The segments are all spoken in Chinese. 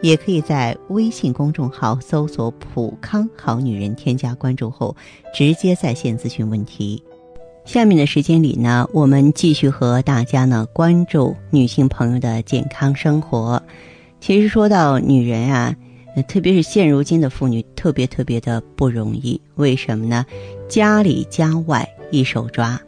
也可以在微信公众号搜索“普康好女人”，添加关注后，直接在线咨询问题。下面的时间里呢，我们继续和大家呢关注女性朋友的健康生活。其实说到女人啊，特别是现如今的妇女，特别特别的不容易。为什么呢？家里家外一手抓，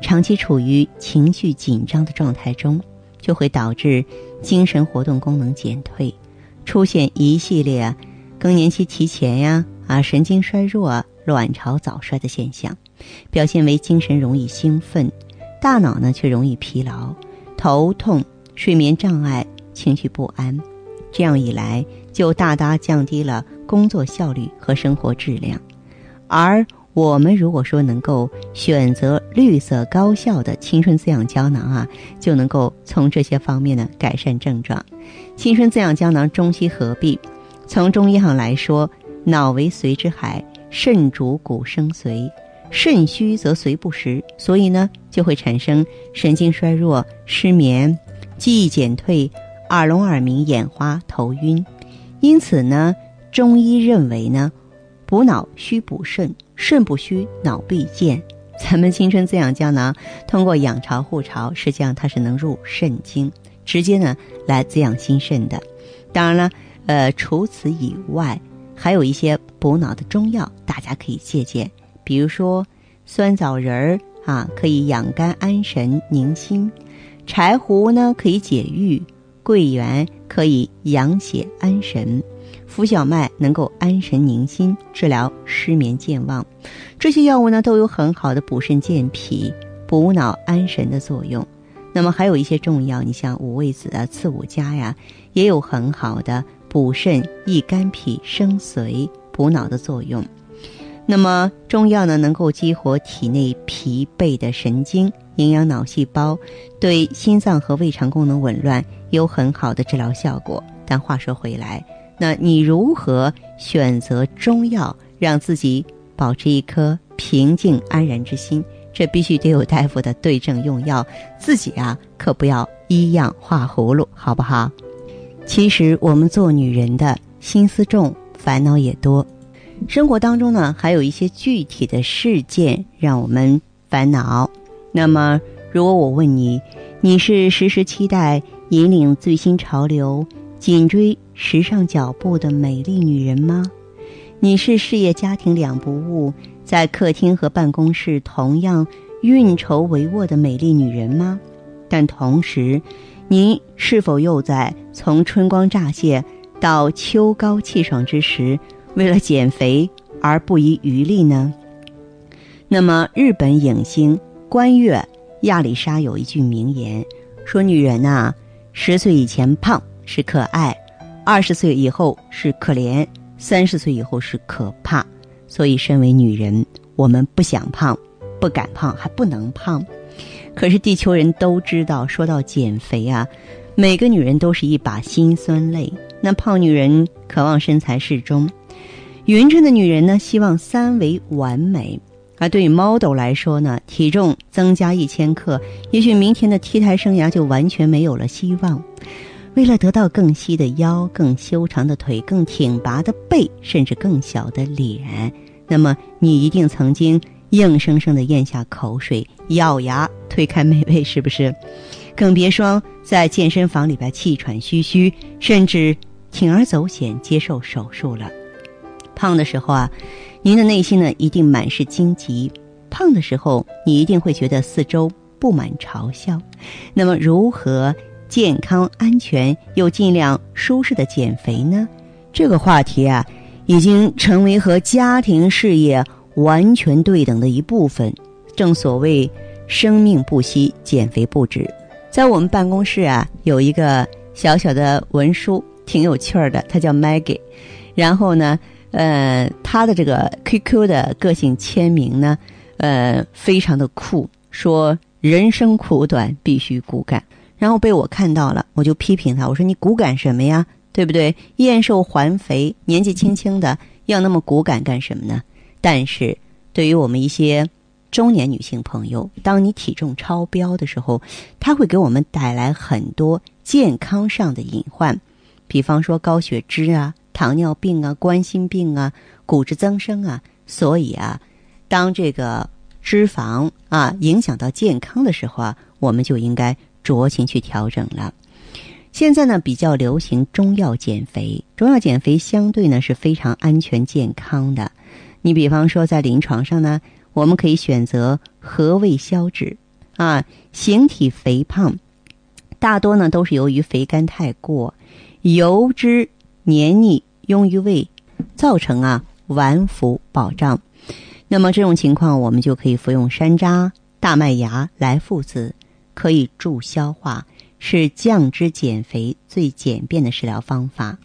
长期处于情绪紧张的状态中，就会导致精神活动功能减退。出现一系列更年期提前呀、啊神经衰弱、卵巢早衰的现象，表现为精神容易兴奋，大脑呢却容易疲劳、头痛、睡眠障碍、情绪不安。这样一来，就大大降低了工作效率和生活质量。而我们如果说能够选择绿色高效的青春滋养胶囊啊，就能够从这些方面呢改善症状。青春滋养胶囊中西合璧，从中医上来说，脑为髓之海，肾主骨生髓，肾虚则髓不实，所以呢就会产生神经衰弱、失眠、记忆减退、耳聋耳鸣、眼花、头晕。因此呢，中医认为呢，补脑需补肾，肾不虚脑必健。咱们青春滋养胶囊通过养巢护巢，实际上它是能入肾经。直接呢来滋养心肾的，当然了，呃，除此以外，还有一些补脑的中药，大家可以借鉴。比如说酸枣仁儿啊，可以养肝安神宁心；柴胡呢可以解郁；桂圆可以养血安神；浮小麦能够安神宁心，治疗失眠健忘。这些药物呢都有很好的补肾健脾、补脑安神的作用。那么还有一些中药，你像五味子啊、刺五加呀，也有很好的补肾、益肝脾、生髓、补脑的作用。那么中药呢，能够激活体内疲惫的神经，营养脑细胞，对心脏和胃肠功能紊乱有很好的治疗效果。但话说回来，那你如何选择中药，让自己保持一颗平静安然之心？这必须得有大夫的对症用药，自己啊可不要依样画葫芦，好不好？其实我们做女人的心思重，烦恼也多，生活当中呢还有一些具体的事件让我们烦恼。那么，如果我问你，你是时时期待引领最新潮流、紧追时尚脚步的美丽女人吗？你是事业家庭两不误？在客厅和办公室同样运筹帷幄的美丽女人吗？但同时，您是否又在从春光乍泄到秋高气爽之时，为了减肥而不遗余力呢？那么，日本影星关月亚里莎有一句名言，说：“女人呐，十岁以前胖是可爱，二十岁以后是可怜，三十岁以后是可怕。”所以，身为女人，我们不想胖，不敢胖，还不能胖。可是，地球人都知道，说到减肥啊，每个女人都是一把辛酸泪。那胖女人渴望身材适中，匀称的女人呢，希望三围完美。而对于 model 来说呢，体重增加一千克，也许明天的 T 台生涯就完全没有了希望。为了得到更细的腰、更修长的腿、更挺拔的背，甚至更小的脸，那么你一定曾经硬生生的咽下口水，咬牙推开美味，是不是？更别说在健身房里边气喘吁吁，甚至铤而走险接受手术了。胖的时候啊，您的内心呢一定满是荆棘；胖的时候，你一定会觉得四周布满嘲笑。那么如何？健康、安全又尽量舒适的减肥呢？这个话题啊，已经成为和家庭事业完全对等的一部分。正所谓“生命不息，减肥不止”。在我们办公室啊，有一个小小的文书，挺有趣儿的，他叫 Maggie。然后呢，呃，他的这个 QQ 的个性签名呢，呃，非常的酷，说人生苦短，必须骨感。然后被我看到了，我就批评他，我说你骨感什么呀？对不对？燕瘦还肥，年纪轻轻的要那么骨感干什么呢？但是对于我们一些中年女性朋友，当你体重超标的时候，它会给我们带来很多健康上的隐患，比方说高血脂啊、糖尿病啊、冠心病啊、骨质增生啊。所以啊，当这个脂肪啊影响到健康的时候啊，我们就应该酌情去调整了。现在呢，比较流行中药减肥，中药减肥相对呢是非常安全健康的。你比方说，在临床上呢，我们可以选择和胃消脂啊，形体肥胖，大多呢都是由于肥甘太过，油脂黏腻壅于胃，造成啊脘腹饱胀。那么这种情况，我们就可以服用山楂、大麦芽、来附子，可以助消化。是降脂减肥最简便的食疗方法。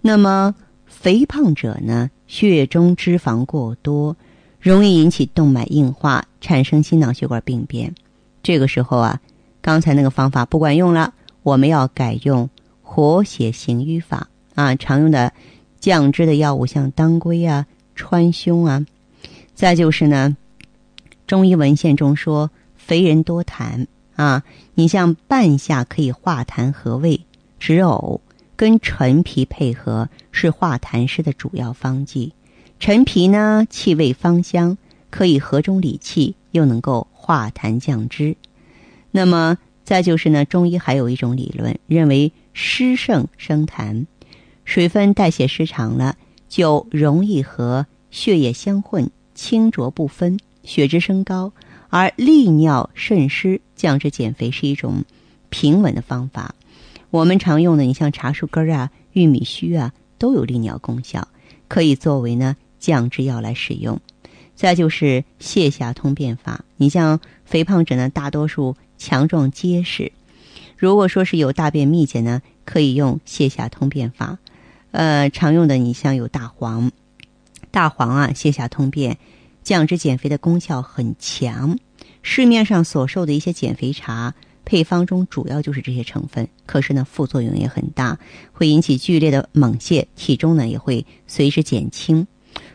那么，肥胖者呢，血中脂肪过多，容易引起动脉硬化，产生心脑血管病变。这个时候啊，刚才那个方法不管用了，我们要改用活血行瘀法啊。常用的降脂的药物像当归啊、川芎啊。再就是呢，中医文献中说，肥人多痰。啊，你像半夏可以化痰和胃，止呕跟陈皮配合是化痰湿的主要方剂。陈皮呢，气味芳香，可以和中理气，又能够化痰降脂。那么再就是呢，中医还有一种理论，认为湿盛生痰，水分代谢失常了，就容易和血液相混，清浊不分，血脂升高。而利尿渗湿、降脂减肥是一种平稳的方法。我们常用的，你像茶树根啊、玉米须啊，都有利尿功效，可以作为呢降脂药来使用。再就是泻下通便法，你像肥胖者呢，大多数强壮结实，如果说是有大便秘结呢，可以用泻下通便法。呃，常用的你像有大黄，大黄啊，泻下通便。降脂减肥的功效很强，市面上所售的一些减肥茶配方中主要就是这些成分，可是呢副作用也很大，会引起剧烈的猛泻，体重呢也会随之减轻。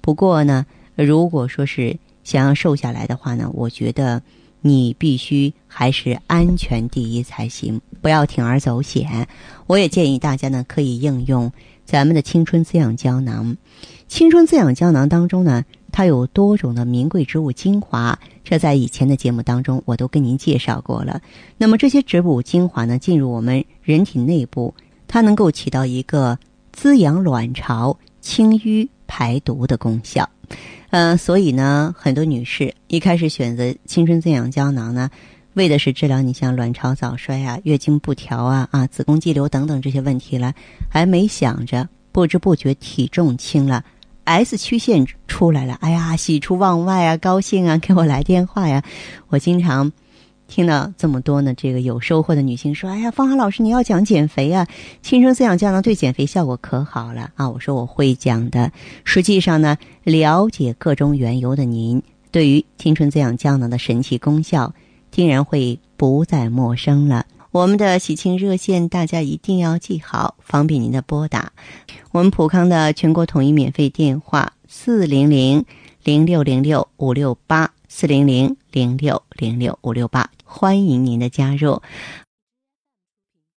不过呢，如果说是想要瘦下来的话呢，我觉得你必须还是安全第一才行，不要铤而走险。我也建议大家呢可以应用咱们的青春滋养胶囊，青春滋养胶囊当中呢。它有多种的名贵植物精华，这在以前的节目当中我都跟您介绍过了。那么这些植物精华呢，进入我们人体内部，它能够起到一个滋养卵巢、清淤排毒的功效。嗯，所以呢，很多女士一开始选择青春滋养胶囊呢，为的是治疗你像卵巢早衰啊、月经不调啊、啊子宫肌瘤等等这些问题了，还没想着不知不觉体重轻了。S 曲线出来了，哎呀，喜出望外啊，高兴啊，给我来电话呀！我经常听到这么多呢，这个有收获的女性说：“哎呀，芳华老师，你要讲减肥啊，青春滋养胶囊对减肥效果可好了啊！”我说我会讲的。实际上呢，了解各种缘由的您，对于青春滋养胶囊的神奇功效，竟然会不再陌生了。我们的喜庆热线，大家一定要记好，方便您的拨打。我们普康的全国统一免费电话：四零零零六零六五六八，四零零零六零六五六八，欢迎您的加入。